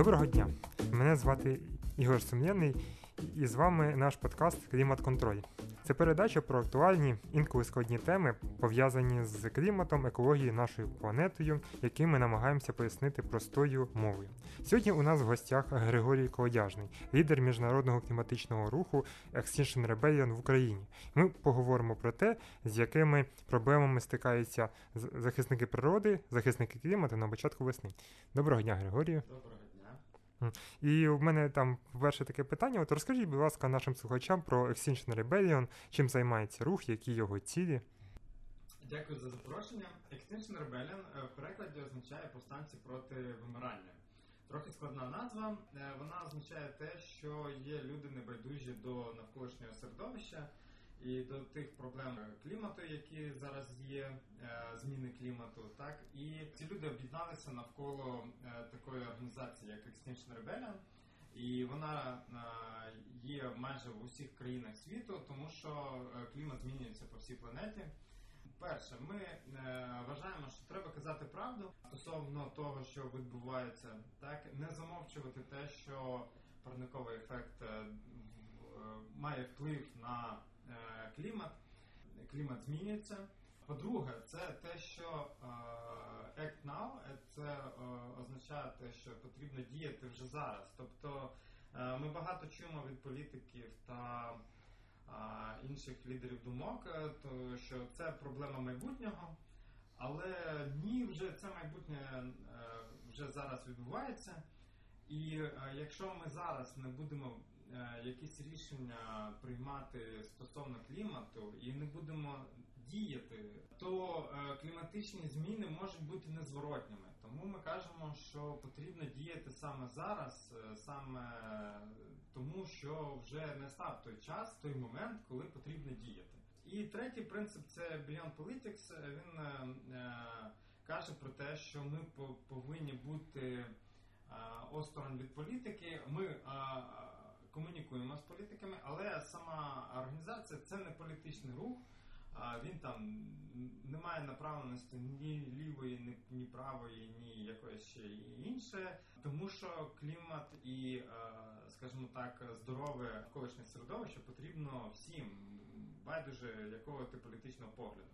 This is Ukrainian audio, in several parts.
Доброго дня! Мене звати Ігор Сум'яний, і з вами наш подкаст Клімат Контроль. Це передача про актуальні, інколи складні теми, пов'язані з кліматом, екологією нашою планетою, які ми намагаємося пояснити простою мовою. Сьогодні у нас в гостях Григорій Колодяжний, лідер міжнародного кліматичного руху Extinction Rebellion в Україні. Ми поговоримо про те, з якими проблемами стикаються захисники природи, захисники клімату на початку весни. Доброго дня, Григорію. Доброго. І в мене там перше таке питання: от розкажіть, будь ласка, нашим слухачам про Extinction Rebellion, чим займається рух, які його цілі. Дякую за запрошення. Extinction Rebellion е, в перекладі означає повстанці проти вимирання. Трохи складна назва. Е, вона означає те, що є люди небайдужі до навколишнього середовища і до тих проблем клімату, які зараз є, е, зміни клімату, так? І ці люди об'єдналися навколо е, такої організації, як Extinction Rebellion, і вона е, є майже в усіх країнах світу, тому що клімат змінюється по всій планеті. Перше, ми вважаємо, що треба казати правду стосовно того, що відбувається, так? Не замовчувати те, що парниковий ефект має вплив на клімат. Клімат змінюється. По-друге, це те, що е, Act Now це е, означає те, що потрібно діяти вже зараз. Тобто ми багато чуємо від політиків та інших лідерів думок, то що це проблема майбутнього, але ні, вже це майбутнє вже зараз відбувається. І якщо ми зараз не будемо Е, якісь рішення приймати стосовно клімату і не будемо діяти, то е, кліматичні зміни можуть бути незворотніми. Тому ми кажемо, що потрібно діяти саме зараз, е, саме тому, що вже не став той час, той момент, коли потрібно діяти. І третій принцип це Beyond Politics. Він е, каже про те, що ми повинні бути е, осторонь від політики. Ми е, комунікуємо з політиками, але сама організація це не політичний рух. Він там не має направленості ні лівої, ні, ні правої, ні якоїсь ще інше, тому що клімат і, скажімо так, здорове навколишнє середовище потрібно всім, байдуже якого ти політичного погляду.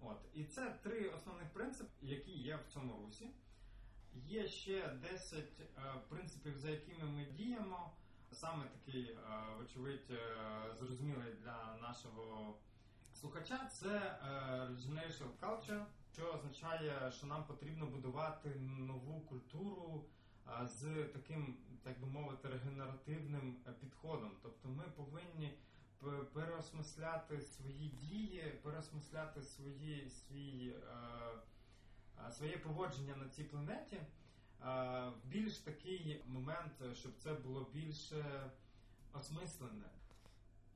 От і це три основних принципи, які є в цьому русі. Є ще 10 принципів, за якими ми діємо саме такий, е, вочевидь, е, зрозумілий для нашого слухача, це е, Regeneration Culture, що означає, що нам потрібно будувати нову культуру з таким, так би мовити, регенеративним підходом. Тобто ми повинні переосмисляти свої дії, переосмисляти свої, свій, своє поводження на цій планеті більш такий момент, щоб це було більше осмислене.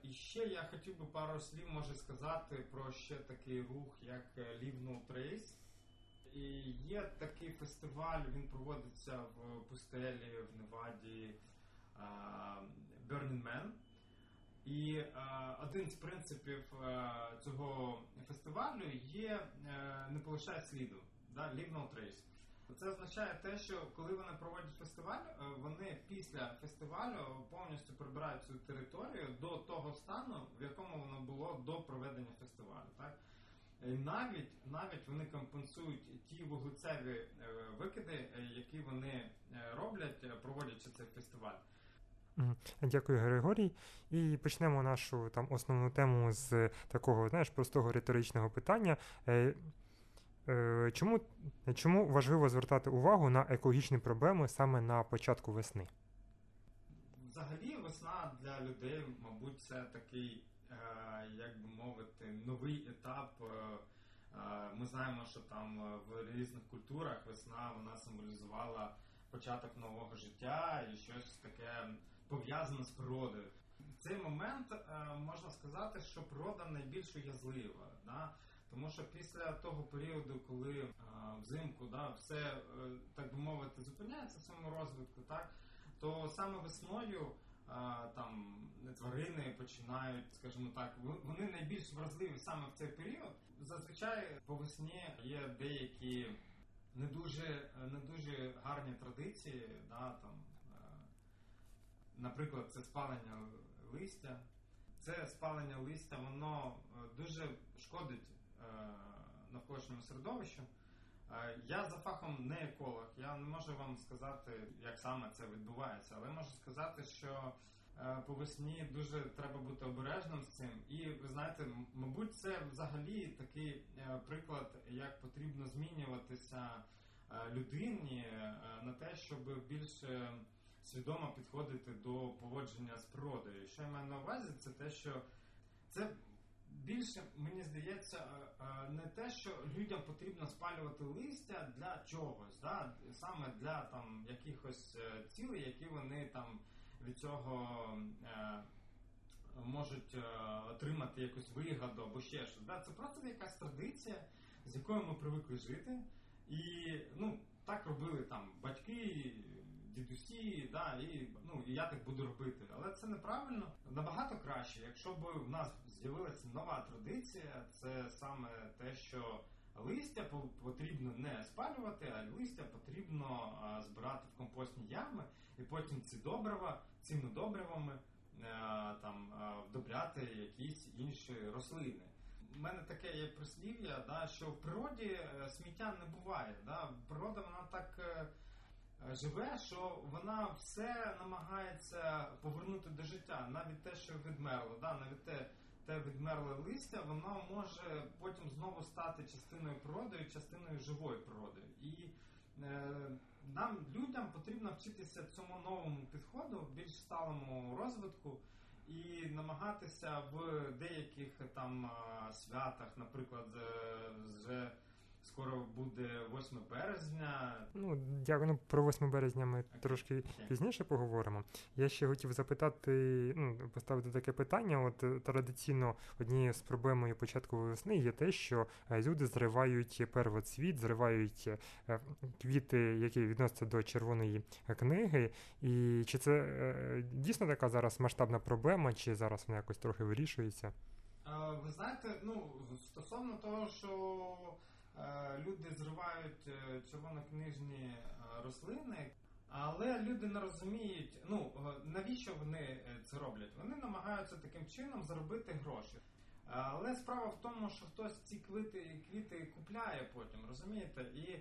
І ще я хотів би пару слів може сказати про ще такий рух, як Live No Trace. І є такий фестиваль, він проводиться в пустелі в Неваді Burning Man. І один з принципів цього фестивалю є не полишай сліду, да, Leave No Trace. Це означає те, що коли вони проводять фестиваль, е, вони після фестивалю повністю прибирають цю територію до того стану, в якому воно було до проведення фестивалю. Так? І навіть навіть вони компенсують ті вуглецеві е, викиди, е, які вони роблять, проводячи цей фестиваль. Дякую, Григорій. І почнемо нашу там основну тему з такого знаєш, простого риторичного питання. Е, чому чому важливо звертати увагу на екологічні проблеми саме на початку весни? Взагалі, весна для людей, мабуть, це такий, е, як би мовити, новий етап. Е, ми знаємо, що там в різних культурах весна вона символізувала початок нового життя і щось таке пов'язане з природою. В цей момент можна сказати, що природа найбільш уязлива. Тому що після того періоду, коли а, взимку да, все, е, так би мовити, зупиняється в своєму розвитку, так, то саме весною а, там тварини починають, скажімо так, вони найбільш вразливі саме в цей період. Зазвичай по весні є деякі не дуже не дуже гарні традиції, да, там, наприклад, це спалення листя. Це спалення листя, воно дуже шкодить навколишньому середовищу. Я за фахом не еколог, я не можу вам сказати, як саме це відбувається, але можу сказати, що Е, по весні дуже треба бути обережним з цим. І ви знаєте, мабуть, це взагалі такий е, приклад, як потрібно змінюватися е, людині на те, щоб більше свідомо підходити до поводження з природою. Що я маю на увазі, це те, що це. Більше мені здається, не те, що людям потрібно спалювати листя для чогось, да? саме для там якихось цілей, які вони там від цього е, можуть е, отримати якусь вигоду або ще щось. Да? Це просто якась традиція, з якою ми привикли жити. І ну, так робили там батьки, дідусі, да, і ну, і я так буду робити. Але це неправильно. Набагато краще, якщо б в нас з'явилася нова традиція, це саме те, що листя потрібно не спалювати, а листя потрібно збирати в компостні ями, і потім ці добрива, цими добривами е, там вдобряти якісь інші рослини. У мене таке є прислів'я, да, що в природі е, сміття не буває. Да? Природа вона так е, живе, що вона все намагається повернути до життя, навіть те, що відмерло, да? навіть те те відмерле листя, воно може потім знову стати частиною природи, частиною живої природи. І е, нам, людям, потрібно вчитися цьому новому підходу, більш сталому розвитку, і намагатися в деяких там святах, наприклад, з Скоро буде 8 березня. Ну, дякую. Ну, про 8 березня ми okay. трошки okay. пізніше поговоримо. Я ще хотів запитати, ну, поставити таке питання. От е, традиційно однією з проблемою початкової весни є те, що е, люди зривають первоцвіт, зривають е, квіти, які відносяться до червоної книги. І чи це дійсно така зараз масштабна проблема, чи зараз вона якось трохи вирішується? Ви знаєте, ну стосовно того, що люди зривають е, червонокнижні е, рослини, але люди не розуміють, ну навіщо вони це роблять. Вони намагаються таким чином заробити гроші. Але справа в тому, що хтось ці квіти квіти купляє потім, розумієте? І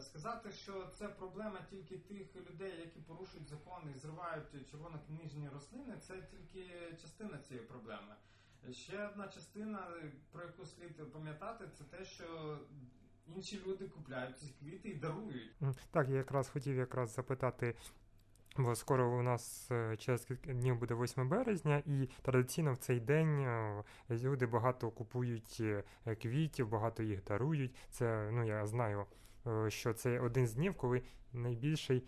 сказати, що це проблема тільки тих людей, які порушують закони і зривають червонокнижні рослини, це тільки частина цієї проблеми. Ще одна частина, про яку слід пам'ятати, це те, що інші люди купляють ці квіти і дарують. Так, я якраз хотів якраз запитати. Бо скоро у нас е, через кілька днів буде 8 березня, і традиційно в цей день е, люди багато купують е, квітів, багато їх дарують. Це ну я знаю, що це один з днів, коли найбільший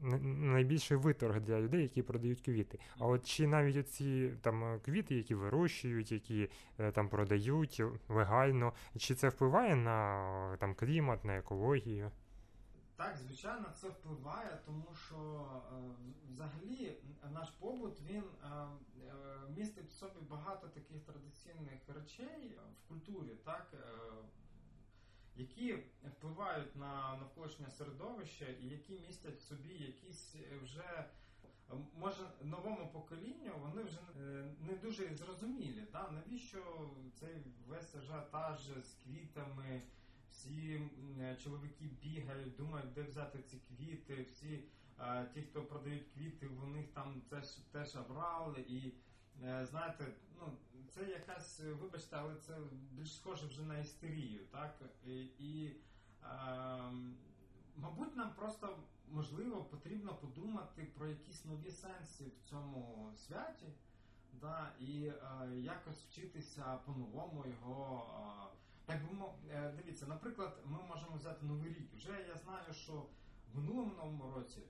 найбільший виторг для людей, які продають квіти. А от чи навіть оці там е, квіти, які вирощують, які е, там продають легально, чи це впливає на там клімат, на екологію? Так, звичайно, це впливає, тому що е, взагалі наш побут він містить в собі багато таких традиційних речей в культурі, так які впливають на навколишнє середовище і які містять в собі якісь вже може новому поколінню вони вже не дуже зрозумілі. Да? Навіщо цей весь ажіотаж з квітами? Всі чоловіки бігають, думають, де взяти ці квіти. Всі ті, хто продають квіти, в них там теж теж обрали і. Е, знаєте, ну це якась, вибачте, але це більш схоже вже на істерію, так? І, і е, мабуть, нам просто можливо потрібно подумати про якісь нові сенси в цьому святі, да, і е, якось вчитися по-новому його. Е, як би е, дивіться, наприклад, ми можемо взяти новий рік. Вже я знаю, що в минулому новому році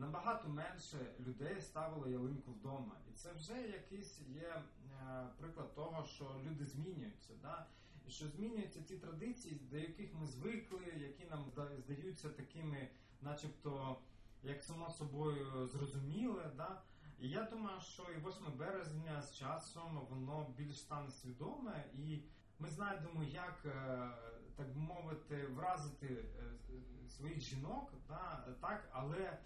набагато менше людей ставило ялинку вдома. І це вже якийсь є е, приклад того, що люди змінюються. Да? І що змінюються ті традиції, до яких ми звикли, які нам здаються такими, начебто, як само собою зрозуміле. Да? І я думаю, що і 8 березня з часом воно більш стане свідоме, і ми знайдемо, як е, так мовити вразити своїх жінок, да, так, але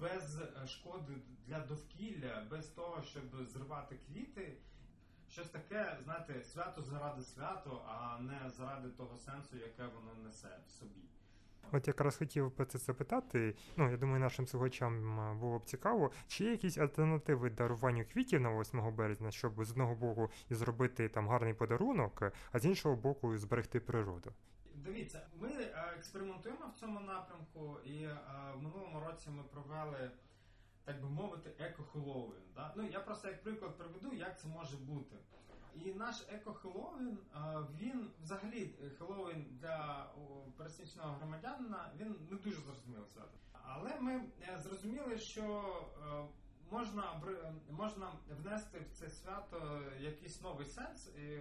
без шкоди для довкілля, без того, щоб зривати квіти. Щось таке, знаєте, свято заради свято, а не заради того сенсу, яке воно несе в собі. От якраз хотів би це запитати. Ну, я думаю, нашим слухачам було б цікаво, чи є якісь альтернативи даруванню квітів на 8 березня, щоб з одного боку і зробити там гарний подарунок, а з іншого боку зберегти природу. Дивіться, ми експериментуємо в цьому напрямку, і в минулому році ми провели. Так би мовити, еко-хеллоуін. Да? Ну я просто як приклад приведу, як це може бути. І наш еко-хеллоуін, він взагалі Хеллоуін для пересічного громадянина він не дуже зрозуміло свято. Але ми е, зрозуміли, що е, можна можна внести в це свято якийсь новий сенс, і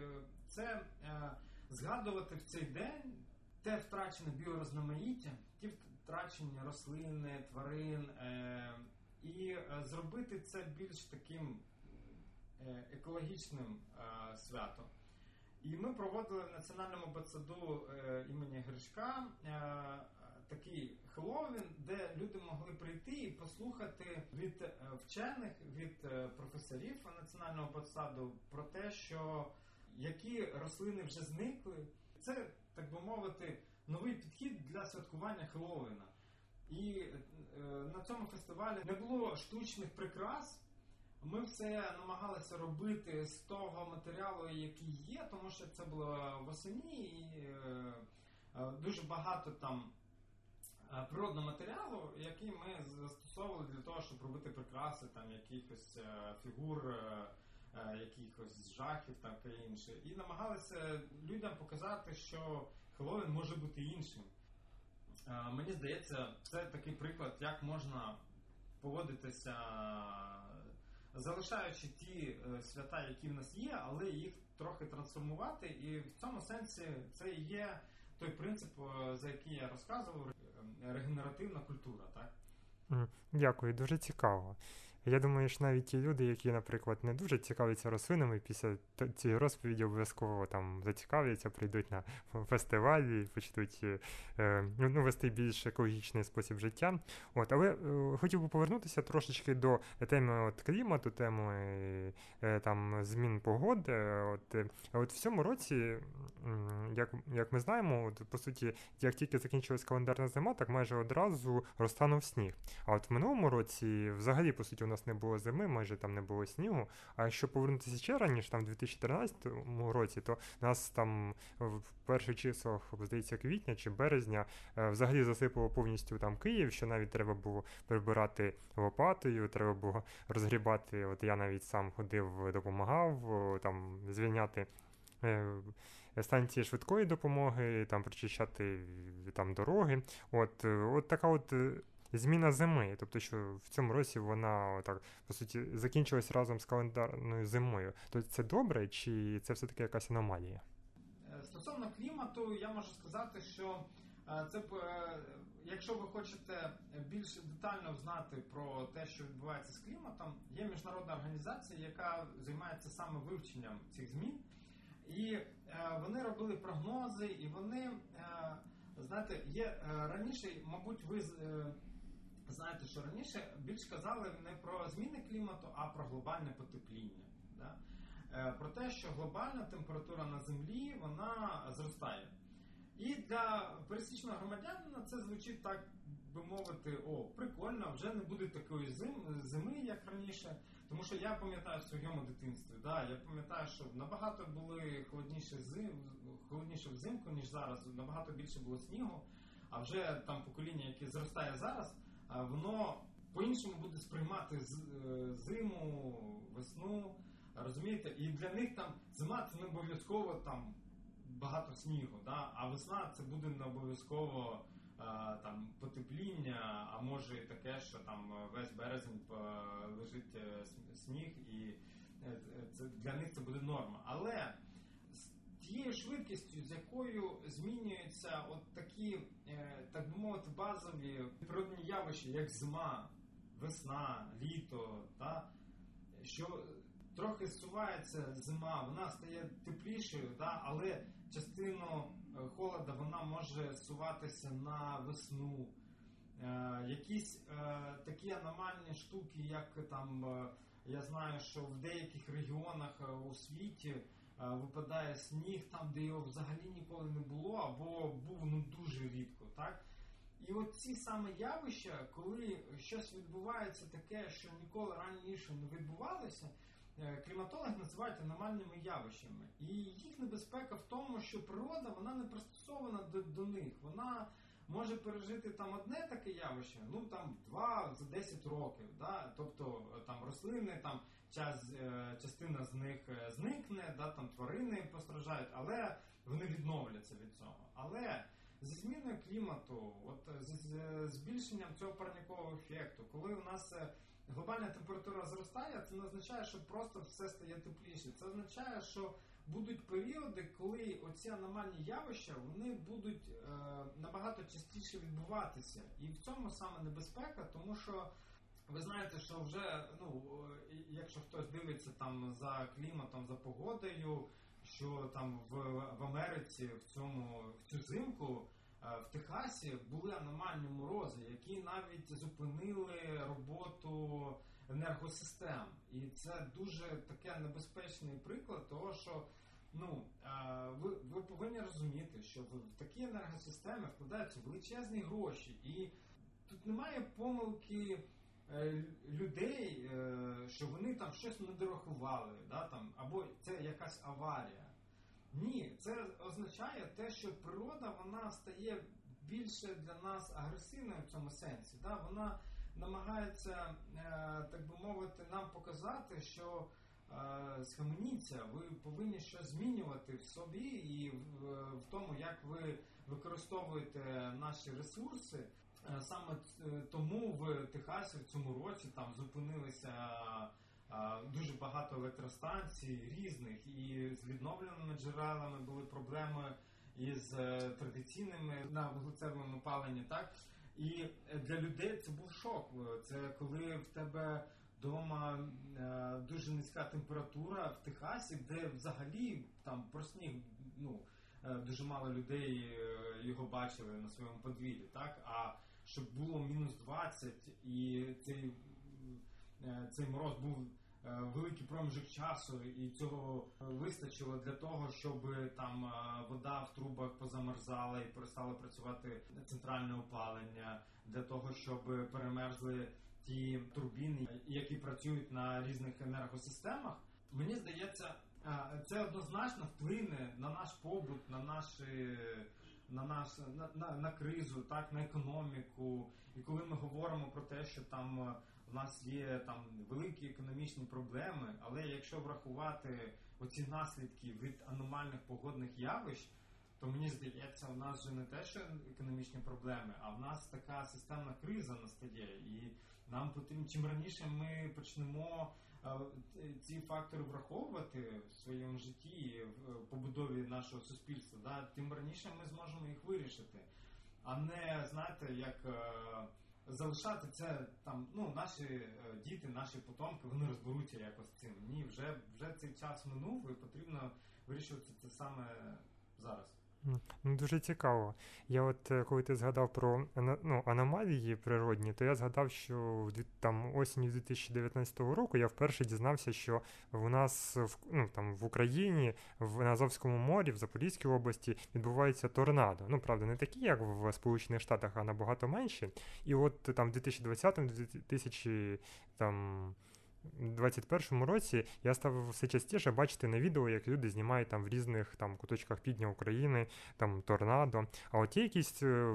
це е, згадувати в цей день те втрачене біорозноманіття, ті втрачені рослини, тварин, і зробити це більш таким екологічним святом. І ми проводили в національному БЦДу е, імені Гришка е, такий Хеллоуін, де люди могли прийти і послухати від е, вчених, від професорів національного БЦДу про те, що які рослини вже зникли. Це, так би мовити, новий підхід для святкування Хеллоуіна. І на цьому фестивалі не було штучних прикрас. Ми все намагалися робити з того матеріалу, який є, тому що це було восені і е, е, дуже багато там е, природного матеріалу, який ми застосовували для того, щоб робити прикраси там якихось фігур, якихось жахів таке інше. І намагалися людям показати, що Хеллоуін може бути іншим. Мені здається, це такий приклад, як можна поводитися залишаючи ті е, свята, які в нас є, але їх трохи трансформувати. І в цьому сенсі це є той принцип, е, за який я розказував, е, регенеративна культура. так? Дякую, дуже цікаво. Я думаю, що навіть ті люди, які, наприклад, не дуже цікавляться рослинами, після цієї розповіді обов'язково там зацікавляться, прийдуть на фестивалі, почнуть е, ну, вести більш екологічний спосіб життя. От, Але е, хотів би повернутися трошечки до теми от, клімату, теми е, там, змін погоди. От, е, от В цьому році, як як ми знаємо, от, по суті, як тільки закінчилась календарна зима, так майже одразу розтанув сніг. А от в минулому році, взагалі, по суті, у нас нас не було зими, майже там не було снігу. А якщо повернутися ще раніше, там в 2013 році, то нас там в перших числах, здається, квітня чи березня е, взагалі засипало повністю там Київ, що навіть треба було прибирати лопатою, треба було розгрібати. От я навіть сам ходив, допомагав там звільняти. Е, станції швидкої допомоги, там прочищати там дороги. От от така от зміна зими. Тобто, що в цьому році вона так по суті закінчилась разом з календарною зимою. То це добре, чи це все-таки якась аномалія? Е, стосовно клімату, я можу сказати, що е, це е, якщо ви хочете більш детально знати про те, що відбувається з кліматом, є міжнародна організація, яка займається саме вивченням цих змін. І вони робили прогнози, і вони, знаєте, є раніше, мабуть, ви знаєте, що раніше більш казали не про зміни клімату, а про глобальне потепління. Да? Е, про те, що глобальна температура на землі вона зростає. І для пересічного громадянина це звучить так би мовити, о, прикольно, вже не буде такої зим, зими, як раніше. Тому що я пам'ятаю в своєму дитинстві, да, я пам'ятаю, що набагато були холодніше зим, холодніше взимку, ніж зараз, набагато більше було снігу. А вже там покоління, яке зростає зараз, воно по-іншому буде сприймати е, зиму, весну. Розумієте? І для них там зима це не обов'язково там багато снігу, да? а весна це буде не обов'язково там потепління, а може і таке, що там весь березень лежить е, сніг, і е, це для них це буде норма. Але тією швидкістю, з якою змінюються от такі, е, так би мовити, базові природні явища, як зима, весна, літо, та, що трохи зсувається зима, вона стає теплішою, та, але частину е, холода вона може суватися на весну. Е, якісь такі аномальні штуки, як там я знаю, що в деяких регіонах у світі випадає сніг там, де його взагалі ніколи не було, або був ну дуже рідко. так? І от ці саме явища, коли щось відбувається таке, що ніколи раніше не відбувалося, е, кліматологи називають аномальними явищами. І їх небезпека в тому, що природа вона не пристосована до, до них. Вона може пережити там одне таке явище, ну там два за 10 років. Да? Тобто е, там рослини, там час, е, частина з них зникне, да? там тварини постраждають, але вони відновляться від цього. Але зі зміною клімату, от е, з збільшенням цього парникового ефекту, коли у нас е, глобальна температура зростає, це не означає, що просто все стає тепліше. Це означає, що будуть періоди, коли оці аномальні явища вони будуть е, набагато частіше відбуватися, і в цьому саме небезпека, тому що. Ви знаєте, що вже ну якщо хтось дивиться там за кліматом, за погодою, що там в в Америці в цьому в цю зимку е, в Техасі були аномальні морози, які навіть зупинили роботу енергосистем. І це дуже таке небезпечний приклад, того що ну ви ви повинні розуміти, що в такі енергосистеми вкладаються величезні гроші, і тут немає помилки. Е, людей, е, що вони там щось не дорахували, да, там, або це якась аварія. Ні, це означає те, що природа вона стає більше для нас агресивною в цьому сенсі. Да? Вона намагається, е, так би мовити, нам показати, що схаменіться, ви повинні щось змінювати в собі і в, тому, як ви використовуєте наші ресурси. Е, саме е, тому в Техасі в цьому році там зупинилися е, дуже багато електростанцій різних, і з відновленими джерелами були проблеми із традиційними на вуглецевому опаленні. Так і для людей це був шок. Це коли в тебе вдома дуже низька температура в Техасі, де взагалі там про сніг ну. Дуже мало людей його бачили на своєму подвір'ї, так а щоб було мінус 20 і цей е, цей мороз був е, великий проміжок часу, і цього вистачило для того, щоб там е, вода в трубах позамерзала і перестало працювати центральне опалення, для того, щоб перемерзли ті турбіни, які працюють на різних енергосистемах. Мені здається, це однозначно вплине на наш побут, на наші на нас на, на, на кризу, так на економіку. І коли ми говоримо про те, що там е, в нас є там великі економічні проблеми, але якщо врахувати оці наслідки від аномальних погодних явищ, то мені здається, у нас вже не те, що економічні проблеми, а в нас така системна криза настає, і нам потрібно чим раніше ми почнемо ці фактори враховувати в своєму житті, в побудові нашого суспільства, да, тим раніше ми зможемо їх вирішити, а не знаєте, як е, залишати це там. Ну, наші е, діти, наші потомки, вони розберуться якось цим. Ні, вже вже цей час минув, і потрібно вирішувати це саме зараз. Ну, Дуже цікаво. Я от е, коли ти згадав про ну, аномалії природні, то я згадав, що там осінь 2019 року я вперше дізнався, що в нас ну, там, в Україні, в Азовському морі, в Запорізькій області відбувається торнадо. Ну, правда, не такі, як в Сполучених Штатах, а набагато менші. І от там в 2020-2000 там. 2021 році я став все частіше бачити на відео, як люди знімають там в різних там куточках півдня України, там торнадо. А от є якісь е,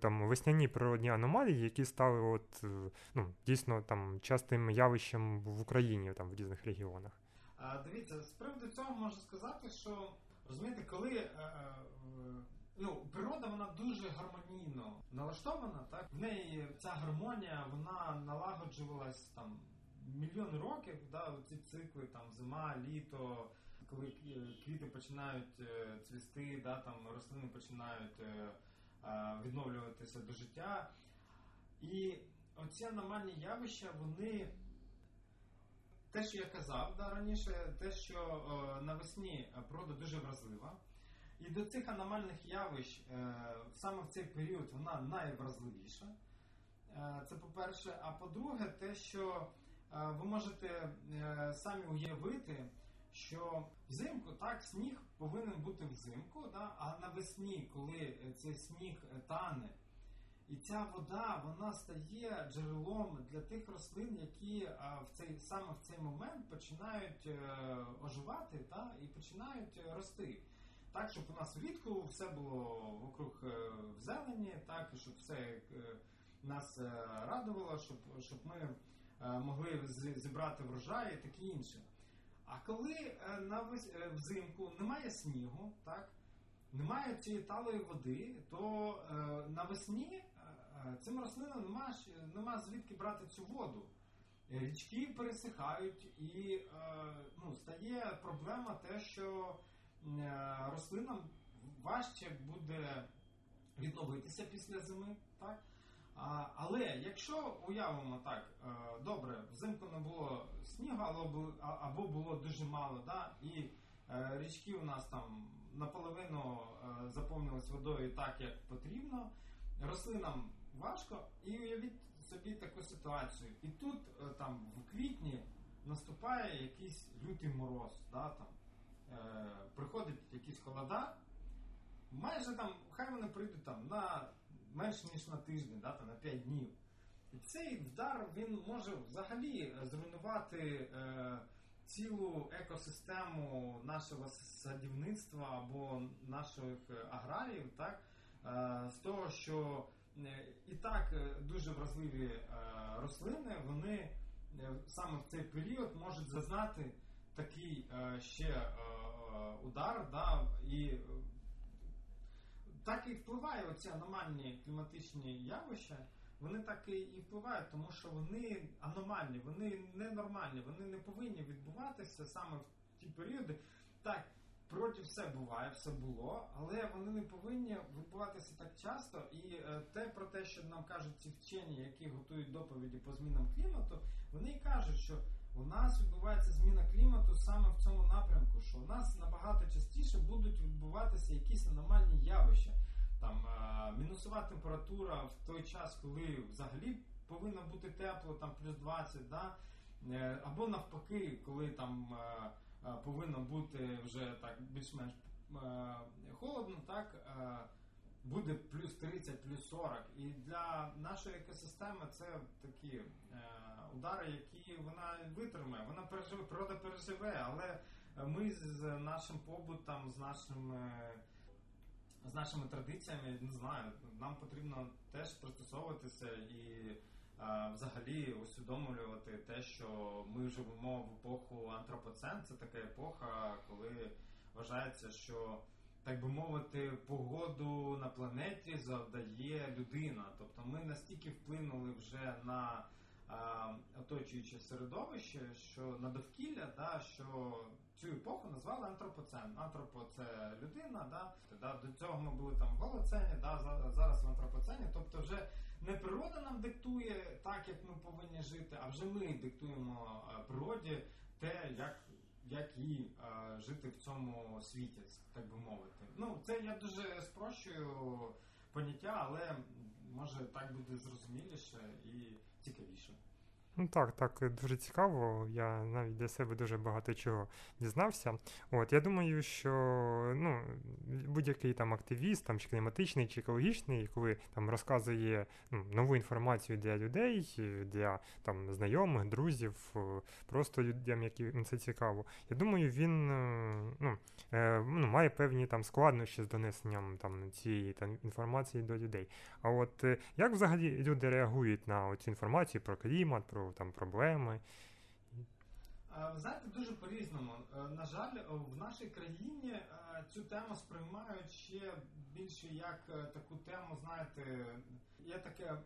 там весняні природні аномалії, які стали от, е, ну, дійсно там частим явищем в Україні, там в різних регіонах. А, Дивіться, з приводу цього можу сказати, що розумієте, коли. Е, ну, природа вона дуже гармонійно налаштована, так в неї ця гармонія вона налагоджувалась там мільйони років, да, ці цикли, там зима, літо, коли квіти починають е, цвісти, да, там рослини починають е, відновлюватися до життя. І оці аномальні явища, вони. Те, що я казав да, раніше, те, що е, навесні природа дуже вразлива. І до цих аномальних явищ е, саме в цей період вона найвразливіша. Е, це по-перше. А по-друге, те, що е, ви можете е, самі уявити, що взимку так сніг повинен бути взимку, да? а навесні, коли цей сніг тане. І ця вода вона стає джерелом для тих рослин, які в цей саме в цей момент починають е, оживати та, і починають рости. Так, щоб у нас влітку все було вокруг е, в зелені, так, щоб все е, нас е, радувало, щоб щоб ми е, могли зібрати врожай і таке інше. А коли е, на е, взимку немає снігу, так, немає цієї талої води, то е, навесні Е, цим рослинам нема, нема звідки брати цю воду. Е, річки пересихають і е, ну, стає проблема те, що рослинам важче буде відновитися після зими. так? Але якщо уявимо так, добре, взимку не було снігу, або було дуже мало, да, і річки у нас там наполовину заповнились водою так, як потрібно, рослинам важко. І уявіть собі таку ситуацію. І тут е, там в квітні наступає якийсь лютий мороз. Да, там, е, Приходить якісь холода. Майже там, хай вони прийдуть там на менш ніж на тиждень, да, там, на 5 днів. І цей вдар він може взагалі зруйнувати е, цілу екосистему нашого садівництва або наших аграріїв, так, е, з того, що Е, і так е, дуже вразливі е, рослини, вони саме в цей період можуть зазнати такий ще удар. да, і так і впливає оці аномальні кліматичні явища, вони так і впливають, тому що вони аномальні, вони ненормальні, вони не повинні відбуватися саме в ті періоди. Так, Проти все буває, все було, але вони не повинні відбуватися так часто. І е, те про те, що нам кажуть ці вчені, які готують доповіді по змінам клімату, вони кажуть, що у нас відбувається зміна клімату саме в цьому напрямку, що у нас набагато частіше будуть відбуватися якісь аномальні явища. Там е, мінусова температура в той час, коли взагалі повинно бути тепло, там плюс 20, да? Е, або навпаки, коли там повинно бути вже так більш-менш холодно, так буде плюс 30, плюс 40. І для нашої екосистеми це такі е, удари, які вона витримає. Вона переживе, природа переживе, але ми з нашим побутом, з нашими. З нашими традиціями не знаю, нам потрібно теж пристосовуватися і взагалі усвідомлювати те, що ми живемо в епоху антропоцен. Це така епоха, коли вважається, що так би мовити, погоду на планеті завдає людина. Тобто ми настільки вплинули вже на а, оточуюче середовище, що на довкілля, да, що цю епоху назвали антропоцен. Антропо це людина, да, да, до цього ми були там в голоцені, да, зараз в антропоцені. Тобто вже не природа нам диктує так, як ми повинні жити, а вже ми диктуємо е, природі те, як як їй е, жити в цьому світі, так би мовити. Ну, це я дуже спрощую поняття, але може так буде зрозуміліше і цікавіше. Ну так, так, дуже цікаво. Я навіть для себе дуже багато чого дізнався. От, Я думаю, що ну, будь-який там активіст, там, чи кліматичний, чи екологічний, коли там розказує ну, нову інформацію для людей, для там, знайомих, друзів, просто людям, яким це цікаво, я думаю, він е, ну, е, ну, має певні там складнощі з донесенням там, цієї там, інформації до людей. А от е, як взагалі люди реагують на цю інформацію про клімат, про там проблеми. Знаєте, дуже по-різному. Е, на жаль, в нашій країні е, цю тему сприймають ще більше як е, таку тему, знаєте, є таке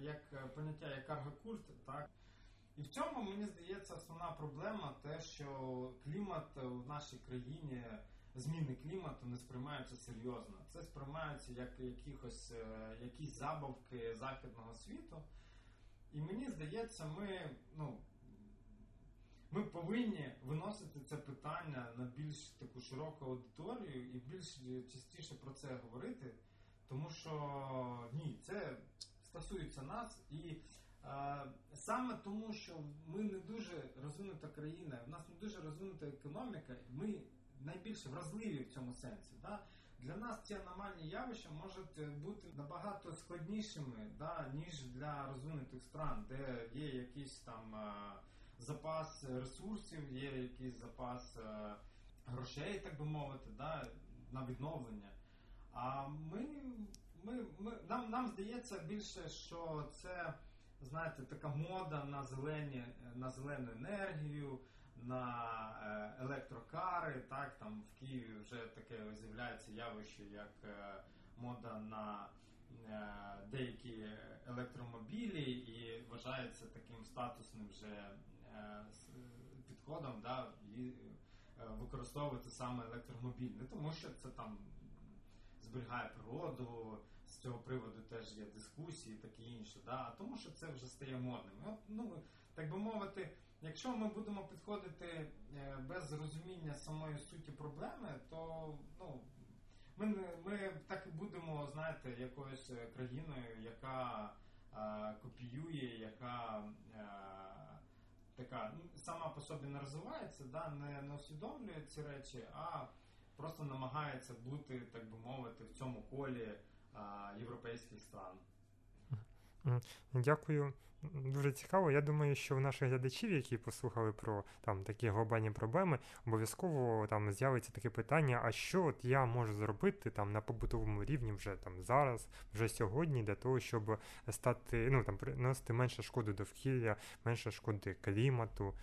як поняття як каргокульт, так? І в цьому, мені здається, основна проблема те, що клімат в нашій країні, зміни клімату не сприймаються серйозно. Це сприймаються як якихось, якісь забавки західного світу. І мені здається, ми, ну, ми повинні виносити це питання на більш таку широку аудиторію і більш частіше про це говорити, тому що ні, це стосується нас і. Саме тому, що ми не дуже розвинута країна, в нас не дуже розвинута економіка, ми найбільше вразливі в цьому сенсі. Да? Для нас ці аномальні явища можуть бути набагато складнішими, да, ніж для розвинутих стран, де є якийсь там запас ресурсів, є якийсь запас грошей, так би мовити, да, на відновлення. А ми, ми, ми нам, нам здається більше, що це знаєте, така мода на зелені, на зелену енергію, на е, електрокари. Так, там в Києві вже таке з'являється явище, як е, мода на е, деякі електромобілі, і вважається таким статусним вже підходом да, використовувати саме електромобіль. Не тому, що це там зберігає природу з цього приводу теж є дискусії, таке інше, да? а тому, що це вже стає модним. Ну, Так би мовити, якщо ми будемо підходити е, без розуміння самої суті проблеми, то ну, ми ми так і будемо, знаєте, якоюсь країною, яка а, копіює, яка а, така ну, сама по собі не розвивається, да, не, не усвідомлює ці речі, а просто намагається бути, так би мовити, в цьому колі європейських стран. Дякую. Дуже цікаво. Я думаю, що в наших глядачів, які послухали про там такі глобальні проблеми, обов'язково там з'явиться таке питання: а що от я можу зробити там на побутовому рівні вже там зараз, вже сьогодні, для того, щоб стати, ну там приносити менше шкоди довкілля, менше шкоди клімату.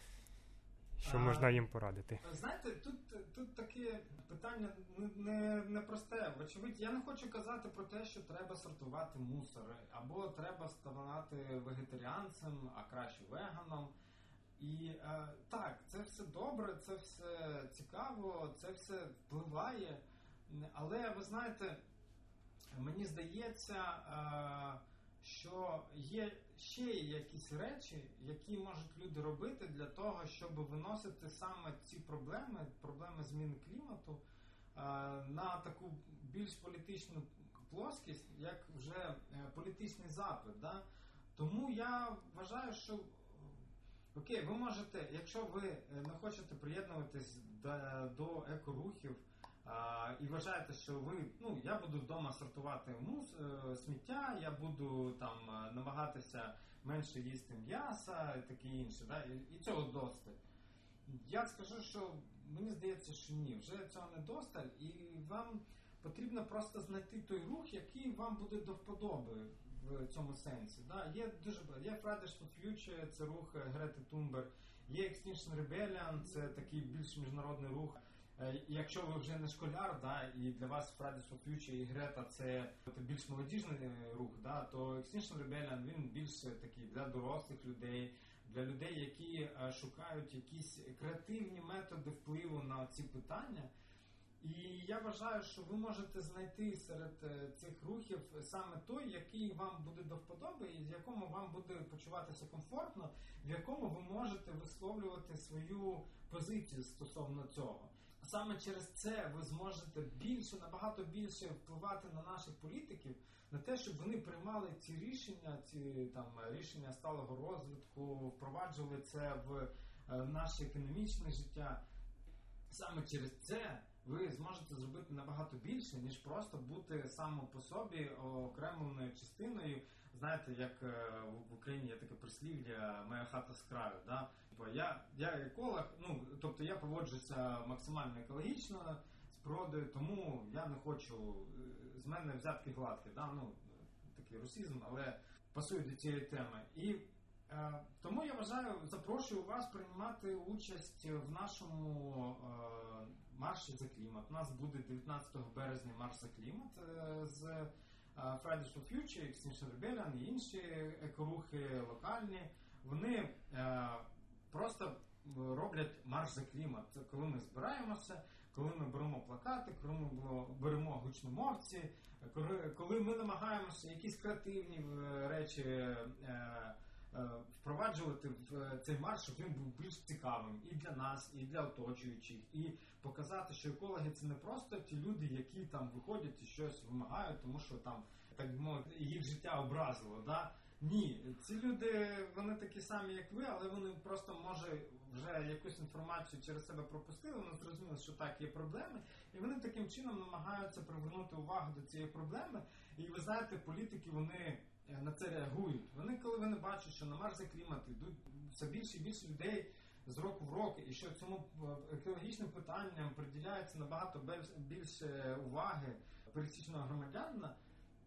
Що можна їм порадити? Знаєте, тут тут таке питання не не просте. Вочевидь, я не хочу казати про те, що треба сортувати мусор, або треба ставати вегетаріанцем, а краще веганом. І е, так, це все добре, це все цікаво, це все впливає. Але ви знаєте, мені здається. Е, що є ще якісь речі, які можуть люди робити для того, щоб виносити саме ці проблеми, проблеми зміни клімату, е, на таку більш політичну плоскість, як вже е, політичний запит. Да? Тому я вважаю, що окей, ви можете, якщо ви е, не хочете приєднуватись до, до і вважаєте, що ви, ну я буду вдома сортувати мус, е, сміття, я буду там е, намагатися менше їсти м'яса і таке інше, да, і, і цього досталь. Я скажу, що мені здається, що ні, вже цього не досталь, і вам потрібно просто знайти той рух, який вам буде до вподоби в цьому сенсі. Да? Є дуже є Fridays for Future, це рух Грети Тумбер, є Extinction Rebellion, це такий більш міжнародний рух. Е, якщо ви вже не школяр, да, і для вас Fridays for і Грета це більш молодіжний е, рух, да, то Extinction Rebellion він більш такий для дорослих людей, для людей, які е, шукають якісь креативні методи впливу на ці питання. І я вважаю, що ви можете знайти серед цих рухів саме той, який вам буде до вподоби, і в якому вам буде почуватися комфортно, в якому ви можете висловлювати свою позицію стосовно цього. Саме через це ви зможете більше, набагато більше впливати на наших політиків, на те, щоб вони приймали ці рішення, ці там рішення сталого розвитку, впроваджували це в е, наше економічне життя. Саме через це ви зможете зробити набагато більше, ніж просто бути само по собі окремленою частиною. Знаєте, як е, в Україні є таке прислів'я Моя хата з краю. Да? Я я еколог, ну тобто я поводжуся максимально екологічно з природою, тому я не хочу е, з мене взятки гладкі. Да? Ну, Такий русізм, але пасує до цієї теми. І е, тому я вважаю, запрошую вас приймати участь в нашому е, марші за клімат. У нас буде 19 березня марш за клімат е, з е, Fridays for Future, Extinction Rebellion і інші екорухи локальні. Вони е, просто роблять марш за клімат. Це коли ми збираємося, коли ми беремо плакати, коли ми беремо гучномовці, коли ми намагаємося якісь креативні речі впроваджувати в цей марш, щоб він був більш цікавим і для нас, і для оточуючих, і показати, що екологи це не просто ті люди, які там виходять і щось вимагають, тому що там так би мовити їх життя образило. Да? Ні, ці люди вони такі самі, як ви, але вони просто може вже якусь інформацію через себе пропустили, вони зрозуміли, що так є проблеми, і вони таким чином намагаються привернути увагу до цієї проблеми. І ви знаєте, політики вони е, на це реагують. Вони, коли вони бачать, що на Марс клімат йдуть все більше і більше людей з року в рок, і що цьому е, екологічним питанням приділяється набагато більше уваги пересічного громадянина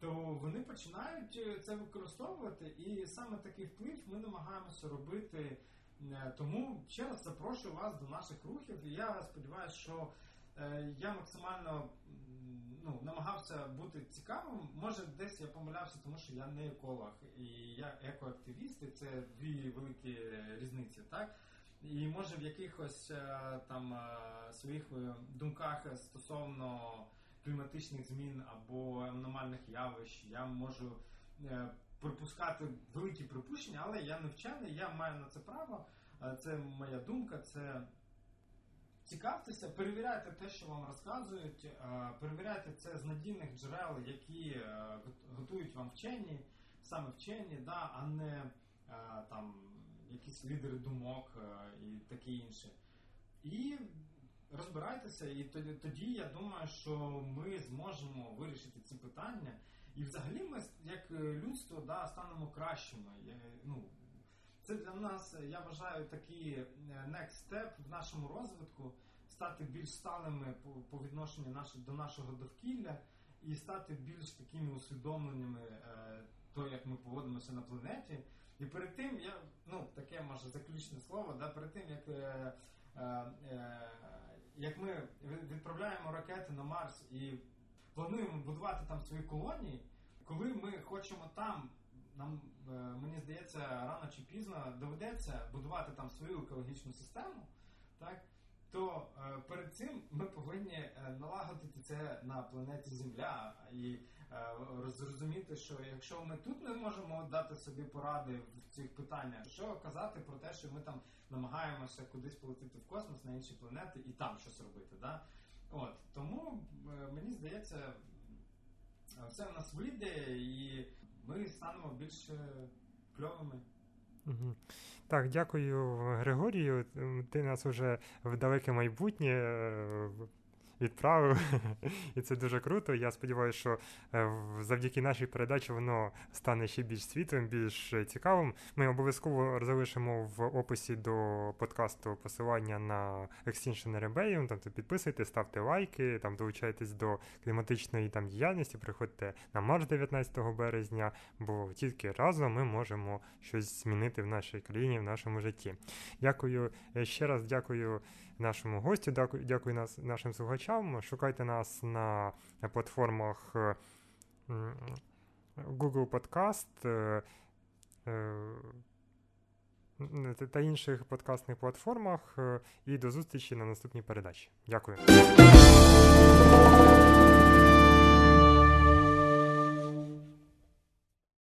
то вони починають е, це використовувати, і саме такий вплив ми намагаємося робити. Е, тому ще раз запрошую вас до наших рухів. Я сподіваюся, що е, я максимально ну, намагався бути цікавим. Може, десь я помилявся, тому що я не еколог і я екоактивіст, і це дві великі різниці, так? І може в якихось там своїх думках стосовно кліматичних змін або аномальних явищ. Я можу е, припускати великі припущення, але я не вчений, я маю на це право. Е, це моя думка. це Цікавтеся, перевіряйте те, що вам розказують, е, перевіряйте це з надійних джерел, які готують вам вчені, саме вчені, да, а не там якісь лідери думок і таке інше. І розбирайтеся, і тоді, тоді я думаю, що ми зможемо вирішити ці питання. І взагалі ми, як людство, да, станемо кращими. Ну, Це для нас, я вважаю, такий е, next step в нашому розвитку, стати більш сталими по, по відношенню наш, до нашого довкілля і стати більш такими усвідомленнями е, того, як ми поводимося на планеті. І перед тим я ну таке може заключне слово, да, перед тим як е, е, е, як ми відправляємо ракети на Марс і плануємо будувати там свої колонії, коли ми хочемо там, нам е, мені здається, рано чи пізно доведеться будувати там свою екологічну систему, так? То е, перед цим ми повинні е, налагодити це на планеті Земля і е, зрозуміти, що якщо ми тут не можемо дати собі поради в цих питаннях, що казати про те, що ми там намагаємося кудись полетіти в космос на інші планети і там щось робити. Да? От Тому е, мені здається, все в нас вийде, і ми станемо більш кльовими. Угу. Так, дякую Григорію. Ти нас вже в далеке майбутнє е, відправив. І це дуже круто. Я сподіваюся, що е, завдяки нашій передачі воно стане ще більш світлим, більш цікавим. Ми обов'язково залишимо в описі до подкасту посилання на Extinction Rebellion, Там підписуйтесь, ставте лайки, там долучайтесь до кліматичної там діяльності, приходьте на марш 19 березня, бо тільки разом ми можемо щось змінити в нашій країні, в нашому житті. Дякую е, ще раз, дякую нашому гостю. Дякую, дякую нас, нашим слухачам. Шукайте нас на платформах е, Google Podcast е, е, та інших подкастних платформах. І до зустрічі на наступній передачі. Дякую.